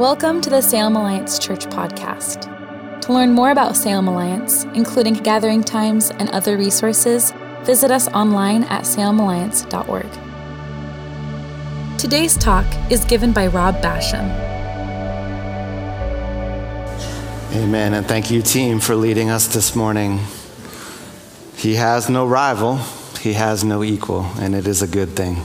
Welcome to the Salem Alliance Church podcast. To learn more about Salem Alliance, including gathering times and other resources, visit us online at salemalliance.org. Today's talk is given by Rob Basham. Amen. And thank you, team, for leading us this morning. He has no rival, he has no equal, and it is a good thing.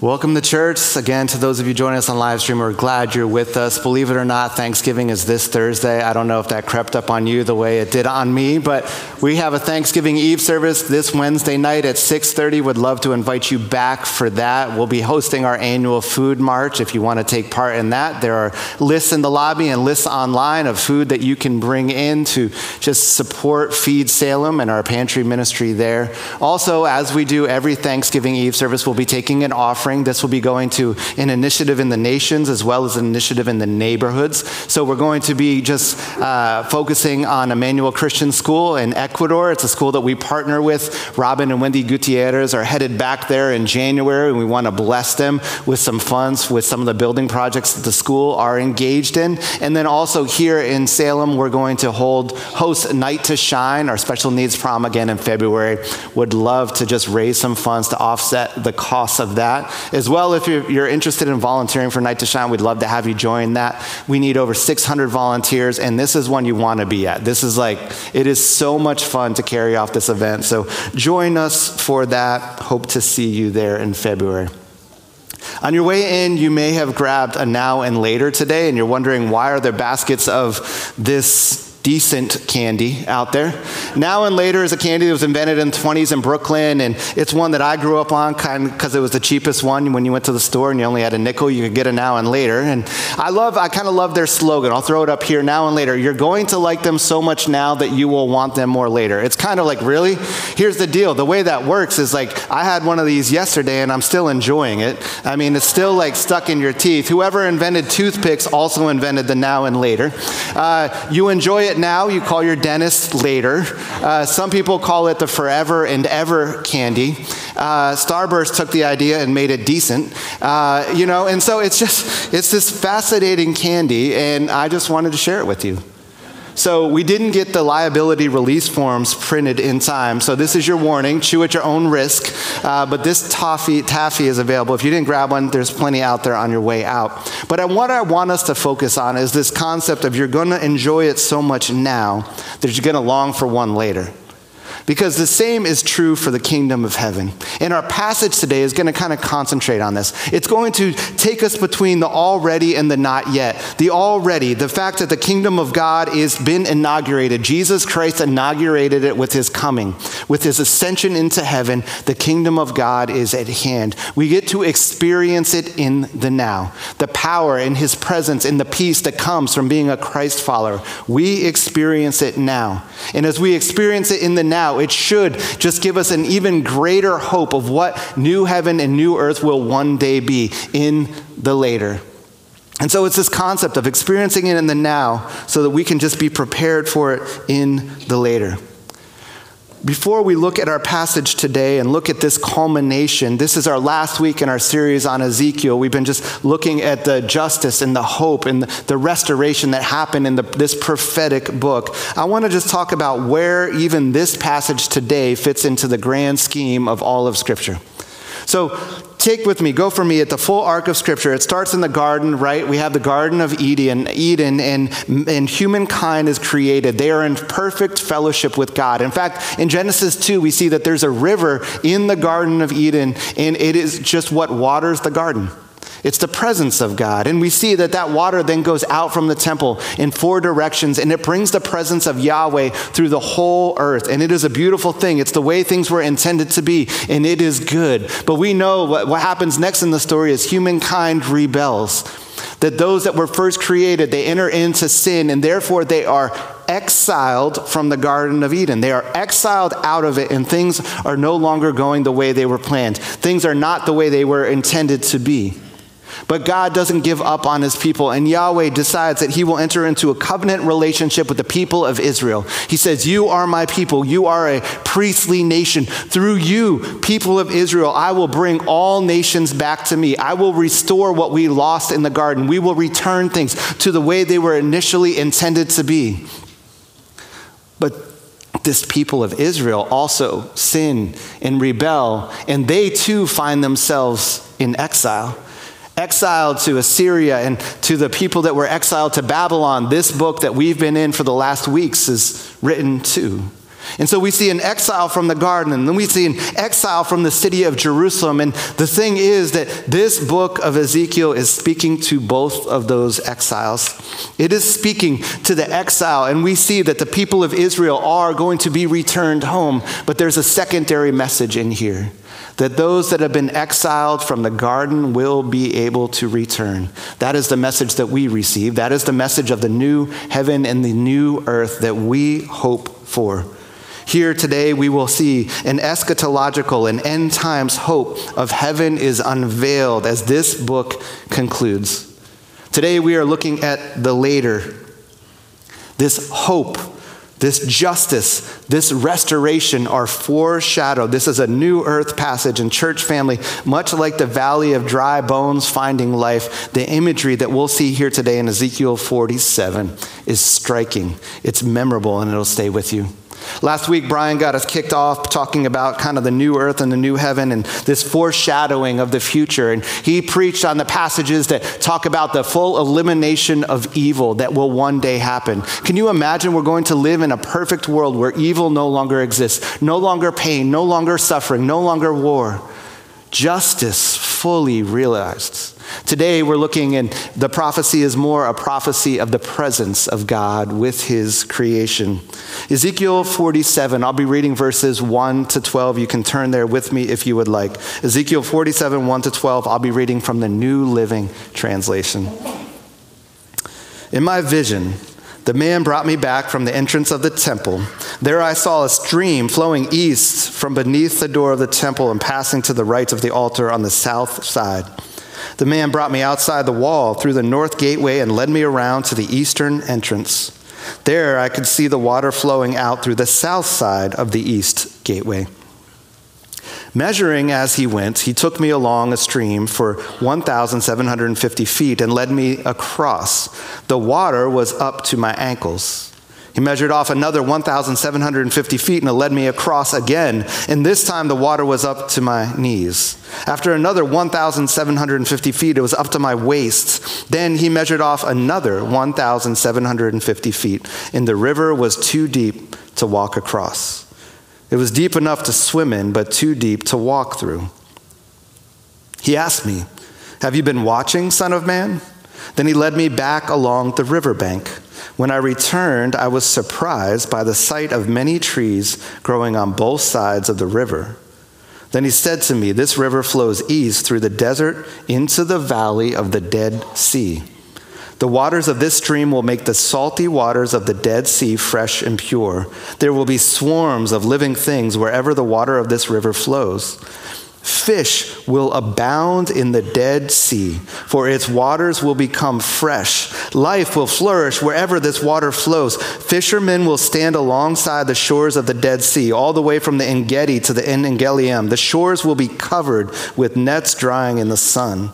Welcome to church. Again, to those of you joining us on live stream, we're glad you're with us. Believe it or not, Thanksgiving is this Thursday. I don't know if that crept up on you the way it did on me, but we have a Thanksgiving Eve service this Wednesday night at 6:30. Would love to invite you back for that. We'll be hosting our annual food march. If you want to take part in that, there are lists in the lobby and lists online of food that you can bring in to just support Feed Salem and our pantry ministry there. Also, as we do every Thanksgiving Eve service, we'll be taking an offering offering. This will be going to an initiative in the nations as well as an initiative in the neighborhoods. So we're going to be just uh, focusing on Emmanuel Christian School in Ecuador. It's a school that we partner with. Robin and Wendy Gutierrez are headed back there in January, and we want to bless them with some funds with some of the building projects that the school are engaged in. And then also here in Salem, we're going to hold host Night to Shine, our special needs prom again in February. Would love to just raise some funds to offset the costs of that. As well, if you're, you're interested in volunteering for Night to Shine, we'd love to have you join that. We need over 600 volunteers, and this is one you want to be at. This is like, it is so much fun to carry off this event. So join us for that. Hope to see you there in February. On your way in, you may have grabbed a now and later today, and you're wondering why are there baskets of this decent candy out there. Now and Later is a candy that was invented in the 20s in Brooklyn, and it's one that I grew up on kind because it was the cheapest one. When you went to the store and you only had a nickel, you could get a Now and Later. And I love, I kind of love their slogan. I'll throw it up here, Now and Later. You're going to like them so much now that you will want them more later. It's kind of like, really? Here's the deal. The way that works is like, I had one of these yesterday and I'm still enjoying it. I mean, it's still like stuck in your teeth. Whoever invented toothpicks also invented the Now and Later. Uh, you enjoy it now, you call your dentist later. Uh, some people call it the forever and ever candy. Uh, Starburst took the idea and made it decent, uh, you know, and so it's just, it's this fascinating candy, and I just wanted to share it with you. So we didn't get the liability release forms printed in time. So this is your warning. Chew at your own risk. Uh, but this toffee, taffy is available. If you didn't grab one, there's plenty out there on your way out. But what I want us to focus on is this concept of you're going to enjoy it so much now that you're going to long for one later because the same is true for the kingdom of heaven. And our passage today is going to kind of concentrate on this. It's going to take us between the already and the not yet. The already, the fact that the kingdom of God is been inaugurated. Jesus Christ inaugurated it with his coming, with his ascension into heaven. The kingdom of God is at hand. We get to experience it in the now. The power in his presence in the peace that comes from being a Christ follower. We experience it now. And as we experience it in the now, it should just give us an even greater hope of what new heaven and new earth will one day be in the later. And so it's this concept of experiencing it in the now so that we can just be prepared for it in the later. Before we look at our passage today and look at this culmination, this is our last week in our series on Ezekiel. We've been just looking at the justice and the hope and the restoration that happened in the, this prophetic book. I want to just talk about where even this passage today fits into the grand scheme of all of Scripture. So take with me, go for me at the full arc of Scripture. It starts in the garden, right? We have the Garden of Eden, Eden, and, and humankind is created. They are in perfect fellowship with God. In fact, in Genesis 2, we see that there's a river in the Garden of Eden, and it is just what waters the garden. It's the presence of God. And we see that that water then goes out from the temple in four directions and it brings the presence of Yahweh through the whole earth. And it is a beautiful thing. It's the way things were intended to be, and it is good. But we know what, what happens next in the story is humankind rebels. That those that were first created, they enter into sin, and therefore they are exiled from the Garden of Eden. They are exiled out of it, and things are no longer going the way they were planned. Things are not the way they were intended to be. But God doesn't give up on his people, and Yahweh decides that he will enter into a covenant relationship with the people of Israel. He says, You are my people. You are a priestly nation. Through you, people of Israel, I will bring all nations back to me. I will restore what we lost in the garden. We will return things to the way they were initially intended to be. But this people of Israel also sin and rebel, and they too find themselves in exile exiled to Assyria and to the people that were exiled to Babylon, this book that we've been in for the last weeks is written to. And so we see an exile from the garden, and then we see an exile from the city of Jerusalem. And the thing is that this book of Ezekiel is speaking to both of those exiles. It is speaking to the exile, and we see that the people of Israel are going to be returned home. But there's a secondary message in here that those that have been exiled from the garden will be able to return. That is the message that we receive. That is the message of the new heaven and the new earth that we hope for. Here today, we will see an eschatological and end times hope of heaven is unveiled as this book concludes. Today, we are looking at the later, this hope this justice, this restoration are foreshadowed. This is a new earth passage in church family, much like the valley of dry bones finding life. The imagery that we'll see here today in Ezekiel 47 is striking. It's memorable and it'll stay with you. Last week, Brian got us kicked off talking about kind of the new earth and the new heaven and this foreshadowing of the future. And he preached on the passages that talk about the full elimination of evil that will one day happen. Can you imagine we're going to live in a perfect world where evil no longer exists, no longer pain, no longer suffering, no longer war? Justice fully realized. Today we're looking, and the prophecy is more a prophecy of the presence of God with his creation. Ezekiel 47, I'll be reading verses 1 to 12. You can turn there with me if you would like. Ezekiel 47, 1 to 12, I'll be reading from the New Living Translation. In my vision, the man brought me back from the entrance of the temple. There I saw a stream flowing east from beneath the door of the temple and passing to the right of the altar on the south side. The man brought me outside the wall through the north gateway and led me around to the eastern entrance. There I could see the water flowing out through the south side of the east gateway. Measuring as he went, he took me along a stream for 1,750 feet and led me across. The water was up to my ankles. He measured off another 1,750 feet and led me across again. And this time the water was up to my knees. After another 1,750 feet, it was up to my waist. Then he measured off another 1,750 feet. And the river was too deep to walk across. It was deep enough to swim in, but too deep to walk through. He asked me, Have you been watching, Son of Man? Then he led me back along the riverbank. When I returned, I was surprised by the sight of many trees growing on both sides of the river. Then he said to me, This river flows east through the desert into the valley of the Dead Sea. The waters of this stream will make the salty waters of the Dead Sea fresh and pure. There will be swarms of living things wherever the water of this river flows. Fish will abound in the Dead Sea, for its waters will become fresh. Life will flourish wherever this water flows. Fishermen will stand alongside the shores of the Dead Sea, all the way from the Engedi to the Eneglaim. The shores will be covered with nets drying in the sun.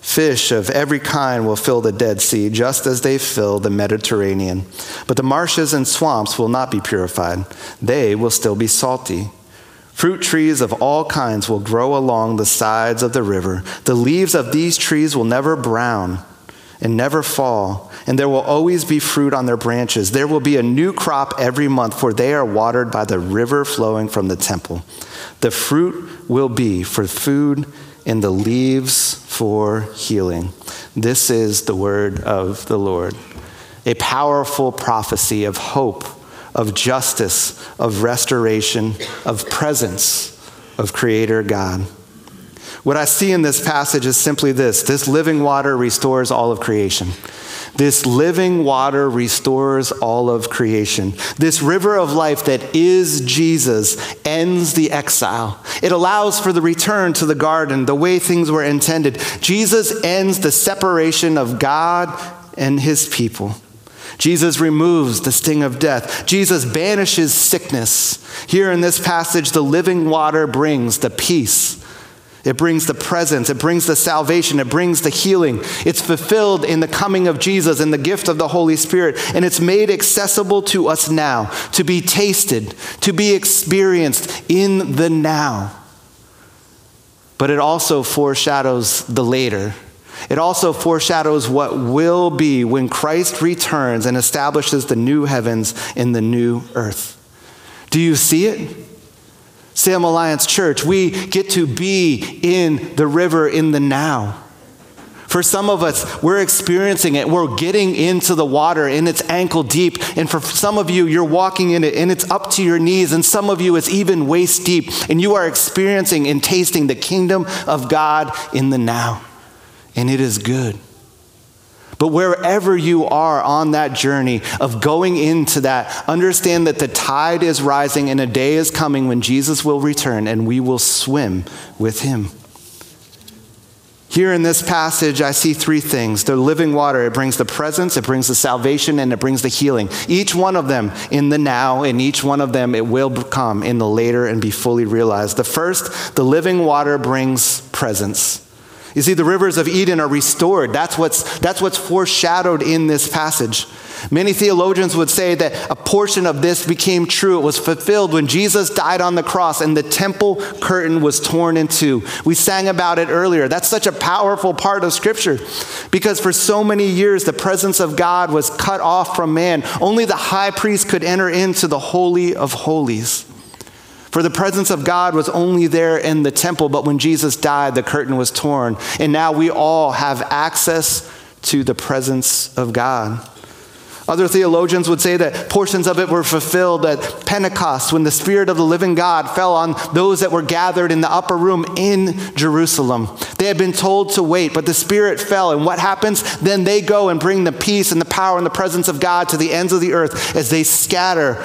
Fish of every kind will fill the Dead Sea, just as they fill the Mediterranean. But the marshes and swamps will not be purified, they will still be salty. Fruit trees of all kinds will grow along the sides of the river. The leaves of these trees will never brown and never fall, and there will always be fruit on their branches. There will be a new crop every month, for they are watered by the river flowing from the temple. The fruit will be for food, and the leaves for healing. This is the word of the Lord. A powerful prophecy of hope of justice, of restoration, of presence of Creator God. What I see in this passage is simply this this living water restores all of creation. This living water restores all of creation. This river of life that is Jesus ends the exile. It allows for the return to the garden, the way things were intended. Jesus ends the separation of God and his people. Jesus removes the sting of death. Jesus banishes sickness. Here in this passage, the living water brings the peace it brings the presence, it brings the salvation, it brings the healing. It's fulfilled in the coming of Jesus and the gift of the Holy Spirit, and it's made accessible to us now, to be tasted, to be experienced in the now. But it also foreshadows the later. It also foreshadows what will be when Christ returns and establishes the new heavens and the new earth. Do you see it? Salem Alliance Church, we get to be in the river in the now. For some of us, we're experiencing it. We're getting into the water and it's ankle deep. And for some of you, you're walking in it and it's up to your knees. And some of you, it's even waist deep. And you are experiencing and tasting the kingdom of God in the now. And it is good. But wherever you are on that journey of going into that, understand that the tide is rising and a day is coming when Jesus will return and we will swim with him. Here in this passage, I see three things. The living water, it brings the presence, it brings the salvation, and it brings the healing. Each one of them in the now, and each one of them it will come in the later and be fully realized. The first, the living water brings presence. You see, the rivers of Eden are restored. That's what's, that's what's foreshadowed in this passage. Many theologians would say that a portion of this became true. It was fulfilled when Jesus died on the cross and the temple curtain was torn in two. We sang about it earlier. That's such a powerful part of Scripture because for so many years the presence of God was cut off from man. Only the high priest could enter into the Holy of Holies. For the presence of God was only there in the temple, but when Jesus died, the curtain was torn. And now we all have access to the presence of God. Other theologians would say that portions of it were fulfilled at Pentecost when the Spirit of the living God fell on those that were gathered in the upper room in Jerusalem. They had been told to wait, but the Spirit fell. And what happens? Then they go and bring the peace and the power and the presence of God to the ends of the earth as they scatter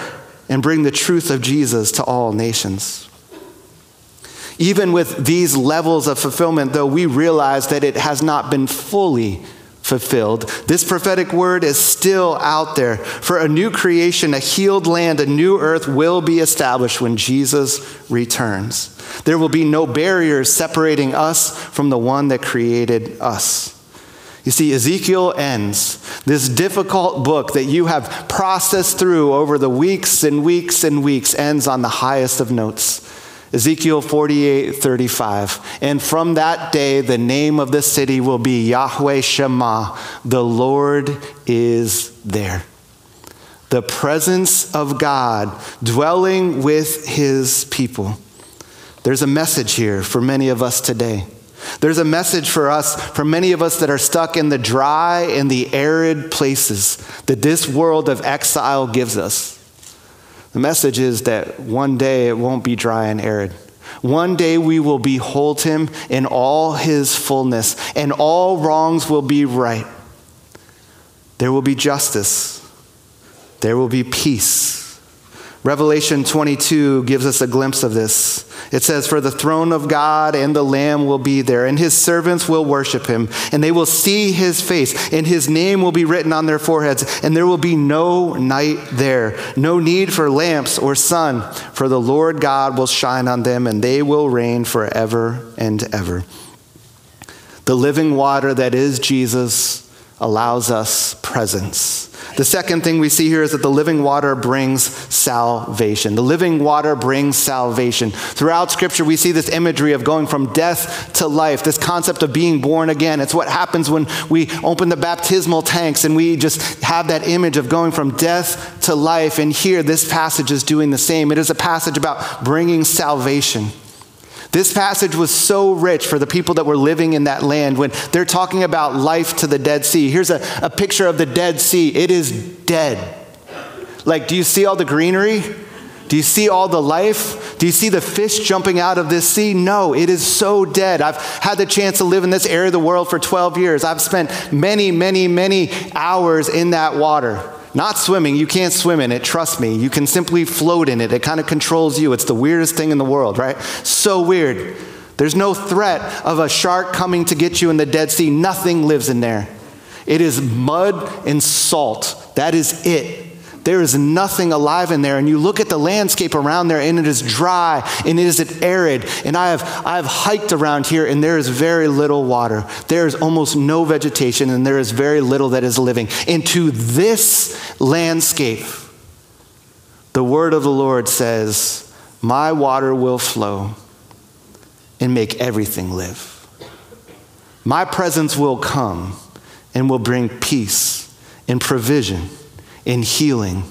and bring the truth of Jesus to all nations. Even with these levels of fulfillment, though, we realize that it has not been fully fulfilled. This prophetic word is still out there. For a new creation, a healed land, a new earth will be established when Jesus returns. There will be no barriers separating us from the one that created us. You see, Ezekiel ends this difficult book that you have processed through over the weeks and weeks and weeks, ends on the highest of notes. Ezekiel 48 35. And from that day, the name of the city will be Yahweh Shammah. The Lord is there. The presence of God dwelling with his people. There's a message here for many of us today. There's a message for us, for many of us that are stuck in the dry and the arid places that this world of exile gives us. The message is that one day it won't be dry and arid. One day we will behold him in all his fullness, and all wrongs will be right. There will be justice, there will be peace Revelation 22 gives us a glimpse of this. It says, For the throne of God and the Lamb will be there, and his servants will worship him, and they will see his face, and his name will be written on their foreheads, and there will be no night there, no need for lamps or sun, for the Lord God will shine on them, and they will reign forever and ever. The living water that is Jesus allows us presence. The second thing we see here is that the living water brings salvation. The living water brings salvation. Throughout Scripture, we see this imagery of going from death to life, this concept of being born again. It's what happens when we open the baptismal tanks and we just have that image of going from death to life. And here, this passage is doing the same. It is a passage about bringing salvation. This passage was so rich for the people that were living in that land when they're talking about life to the Dead Sea. Here's a, a picture of the Dead Sea. It is dead. Like, do you see all the greenery? Do you see all the life? Do you see the fish jumping out of this sea? No, it is so dead. I've had the chance to live in this area of the world for 12 years. I've spent many, many, many hours in that water. Not swimming, you can't swim in it, trust me. You can simply float in it. It kind of controls you. It's the weirdest thing in the world, right? So weird. There's no threat of a shark coming to get you in the Dead Sea. Nothing lives in there. It is mud and salt. That is it. There is nothing alive in there. And you look at the landscape around there, and it is dry and it is arid. And I have, I have hiked around here, and there is very little water. There is almost no vegetation, and there is very little that is living. Into this landscape, the word of the Lord says, My water will flow and make everything live. My presence will come and will bring peace and provision in healing.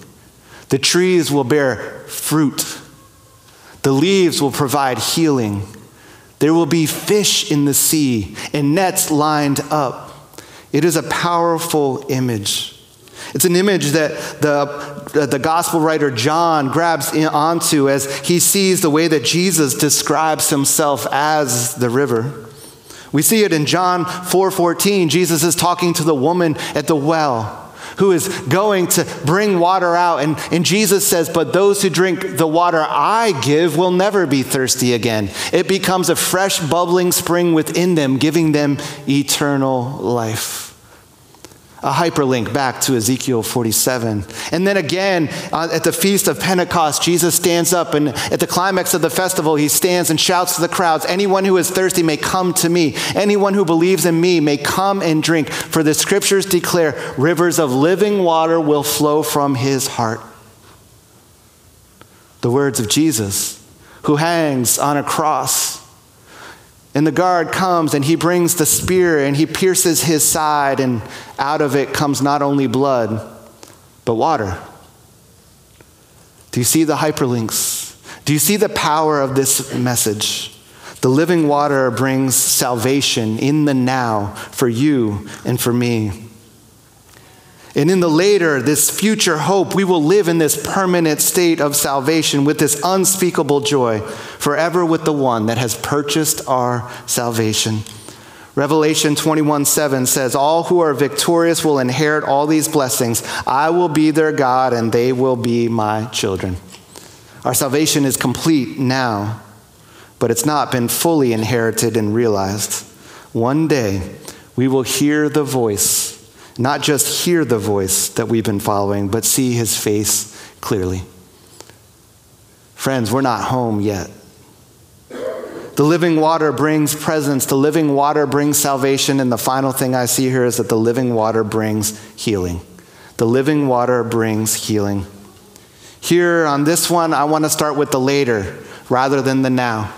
The trees will bear fruit. The leaves will provide healing. There will be fish in the sea and nets lined up. It is a powerful image. It's an image that the, the gospel writer John grabs onto as he sees the way that Jesus describes himself as the river. We see it in John 4:14. Jesus is talking to the woman at the well who is going to bring water out. And, and Jesus says, But those who drink the water I give will never be thirsty again. It becomes a fresh, bubbling spring within them, giving them eternal life a hyperlink back to Ezekiel 47. And then again, uh, at the Feast of Pentecost, Jesus stands up, and at the climax of the festival, he stands and shouts to the crowds Anyone who is thirsty may come to me. Anyone who believes in me may come and drink. For the scriptures declare rivers of living water will flow from his heart. The words of Jesus, who hangs on a cross and the guard comes and he brings the spear and he pierces his side, and out of it comes not only blood, but water. Do you see the hyperlinks? Do you see the power of this message? The living water brings salvation in the now for you and for me. And in the later, this future hope, we will live in this permanent state of salvation with this unspeakable joy, forever with the one that has purchased our salvation. Revelation 21 7 says, All who are victorious will inherit all these blessings. I will be their God, and they will be my children. Our salvation is complete now, but it's not been fully inherited and realized. One day, we will hear the voice not just hear the voice that we've been following, but see his face clearly. Friends, we're not home yet. The living water brings presence, the living water brings salvation, and the final thing I see here is that the living water brings healing. The living water brings healing. Here on this one, I want to start with the later rather than the now.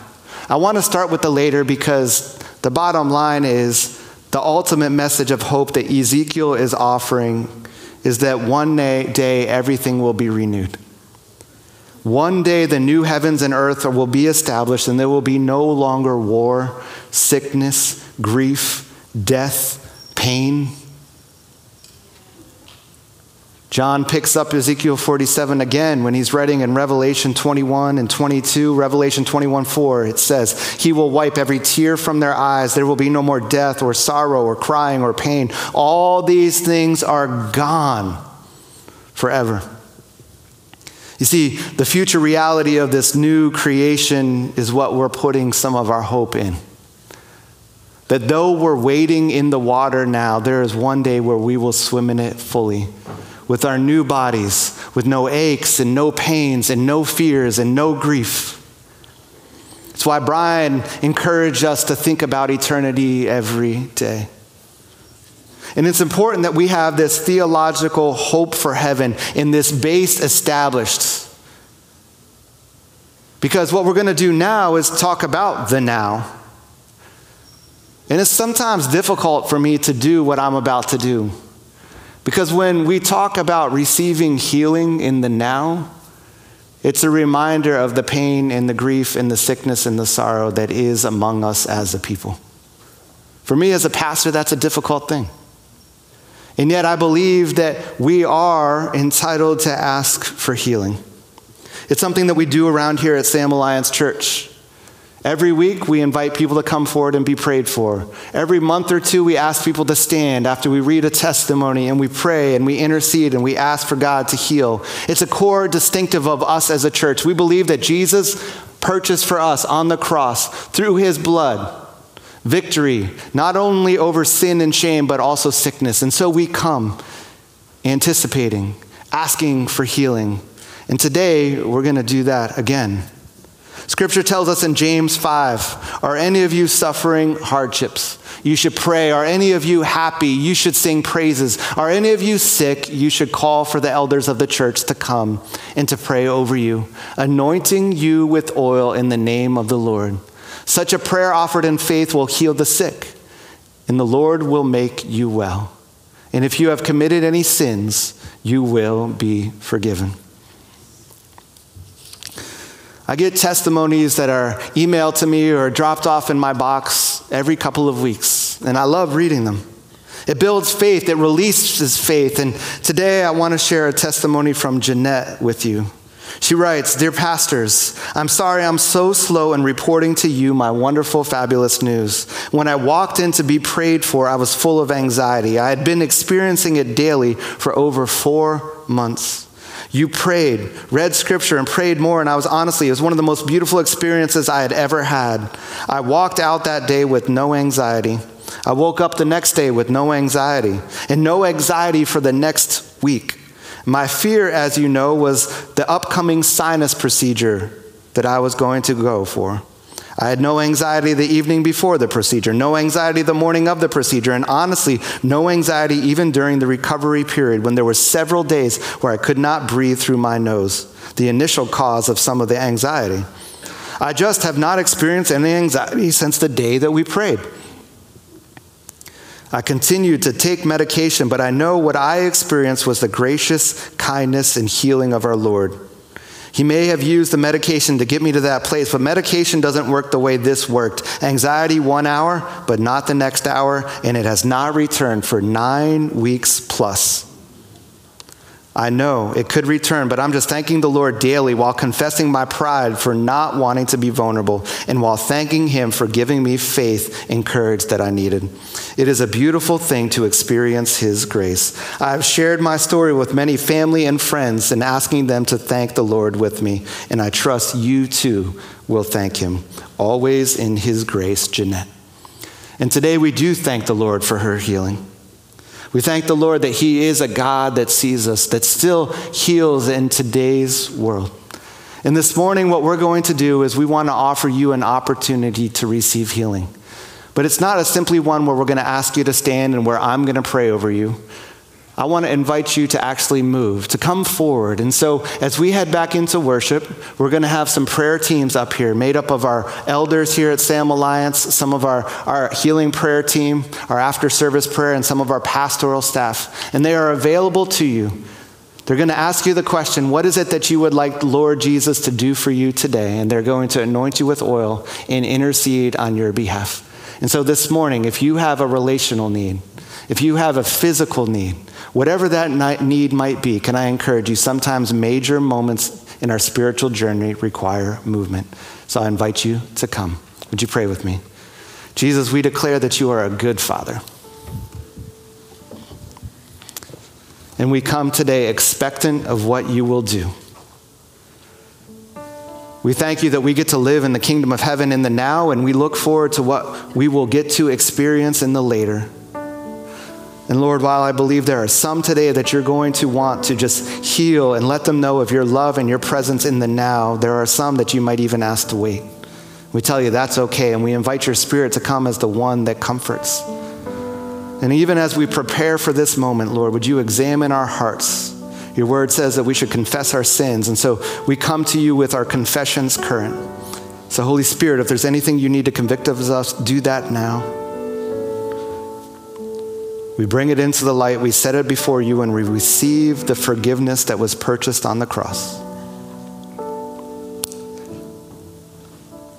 I want to start with the later because the bottom line is the ultimate message of hope that Ezekiel is offering is that one day everything will be renewed. One day the new heavens and earth will be established, and there will be no longer war, sickness, grief, death, pain. John picks up Ezekiel 47 again when he's writing in Revelation 21 and 22. Revelation 21 4, it says, He will wipe every tear from their eyes. There will be no more death or sorrow or crying or pain. All these things are gone forever. You see, the future reality of this new creation is what we're putting some of our hope in. That though we're wading in the water now, there is one day where we will swim in it fully with our new bodies, with no aches and no pains and no fears and no grief. That's why Brian encouraged us to think about eternity every day. And it's important that we have this theological hope for heaven in this base established. Because what we're going to do now is talk about the now. And it's sometimes difficult for me to do what I'm about to do. Because when we talk about receiving healing in the now, it's a reminder of the pain and the grief and the sickness and the sorrow that is among us as a people. For me as a pastor, that's a difficult thing. And yet, I believe that we are entitled to ask for healing. It's something that we do around here at Salem Alliance Church. Every week, we invite people to come forward and be prayed for. Every month or two, we ask people to stand after we read a testimony and we pray and we intercede and we ask for God to heal. It's a core distinctive of us as a church. We believe that Jesus purchased for us on the cross through his blood victory, not only over sin and shame, but also sickness. And so we come anticipating, asking for healing. And today, we're going to do that again. Scripture tells us in James 5 Are any of you suffering hardships? You should pray. Are any of you happy? You should sing praises. Are any of you sick? You should call for the elders of the church to come and to pray over you, anointing you with oil in the name of the Lord. Such a prayer offered in faith will heal the sick, and the Lord will make you well. And if you have committed any sins, you will be forgiven. I get testimonies that are emailed to me or dropped off in my box every couple of weeks, and I love reading them. It builds faith, it releases faith. And today I want to share a testimony from Jeanette with you. She writes Dear pastors, I'm sorry I'm so slow in reporting to you my wonderful, fabulous news. When I walked in to be prayed for, I was full of anxiety. I had been experiencing it daily for over four months. You prayed, read scripture, and prayed more. And I was honestly, it was one of the most beautiful experiences I had ever had. I walked out that day with no anxiety. I woke up the next day with no anxiety, and no anxiety for the next week. My fear, as you know, was the upcoming sinus procedure that I was going to go for. I had no anxiety the evening before the procedure, no anxiety the morning of the procedure, and honestly, no anxiety even during the recovery period when there were several days where I could not breathe through my nose, the initial cause of some of the anxiety. I just have not experienced any anxiety since the day that we prayed. I continued to take medication, but I know what I experienced was the gracious kindness and healing of our Lord. He may have used the medication to get me to that place, but medication doesn't work the way this worked. Anxiety one hour, but not the next hour, and it has not returned for nine weeks plus. I know it could return, but I'm just thanking the Lord daily while confessing my pride for not wanting to be vulnerable and while thanking Him for giving me faith and courage that I needed. It is a beautiful thing to experience His grace. I've shared my story with many family and friends and asking them to thank the Lord with me, and I trust you too will thank Him. Always in His grace, Jeanette. And today we do thank the Lord for her healing. We thank the Lord that He is a God that sees us, that still heals in today's world. And this morning, what we're going to do is we want to offer you an opportunity to receive healing. But it's not a simply one where we're going to ask you to stand and where I'm going to pray over you. I want to invite you to actually move, to come forward. And so, as we head back into worship, we're going to have some prayer teams up here made up of our elders here at Salem Alliance, some of our, our healing prayer team, our after service prayer, and some of our pastoral staff. And they are available to you. They're going to ask you the question, What is it that you would like Lord Jesus to do for you today? And they're going to anoint you with oil and intercede on your behalf. And so, this morning, if you have a relational need, if you have a physical need, Whatever that need might be, can I encourage you? Sometimes major moments in our spiritual journey require movement. So I invite you to come. Would you pray with me? Jesus, we declare that you are a good father. And we come today expectant of what you will do. We thank you that we get to live in the kingdom of heaven in the now, and we look forward to what we will get to experience in the later. And Lord, while I believe there are some today that you're going to want to just heal and let them know of your love and your presence in the now, there are some that you might even ask to wait. We tell you that's okay, and we invite your spirit to come as the one that comforts. And even as we prepare for this moment, Lord, would you examine our hearts? Your word says that we should confess our sins, and so we come to you with our confessions current. So, Holy Spirit, if there's anything you need to convict of us, do that now. We bring it into the light, we set it before you, and we receive the forgiveness that was purchased on the cross.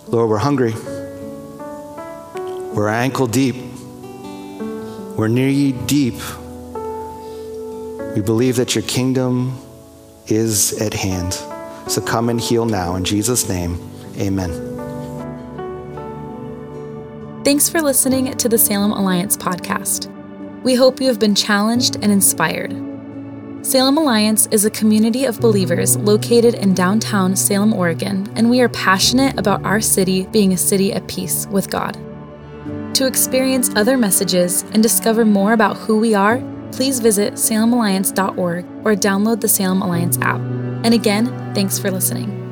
Lord, we're hungry. We're ankle deep. We're knee deep. We believe that your kingdom is at hand. So come and heal now. In Jesus' name, amen. Thanks for listening to the Salem Alliance podcast. We hope you have been challenged and inspired. Salem Alliance is a community of believers located in downtown Salem, Oregon, and we are passionate about our city being a city at peace with God. To experience other messages and discover more about who we are, please visit salemalliance.org or download the Salem Alliance app. And again, thanks for listening.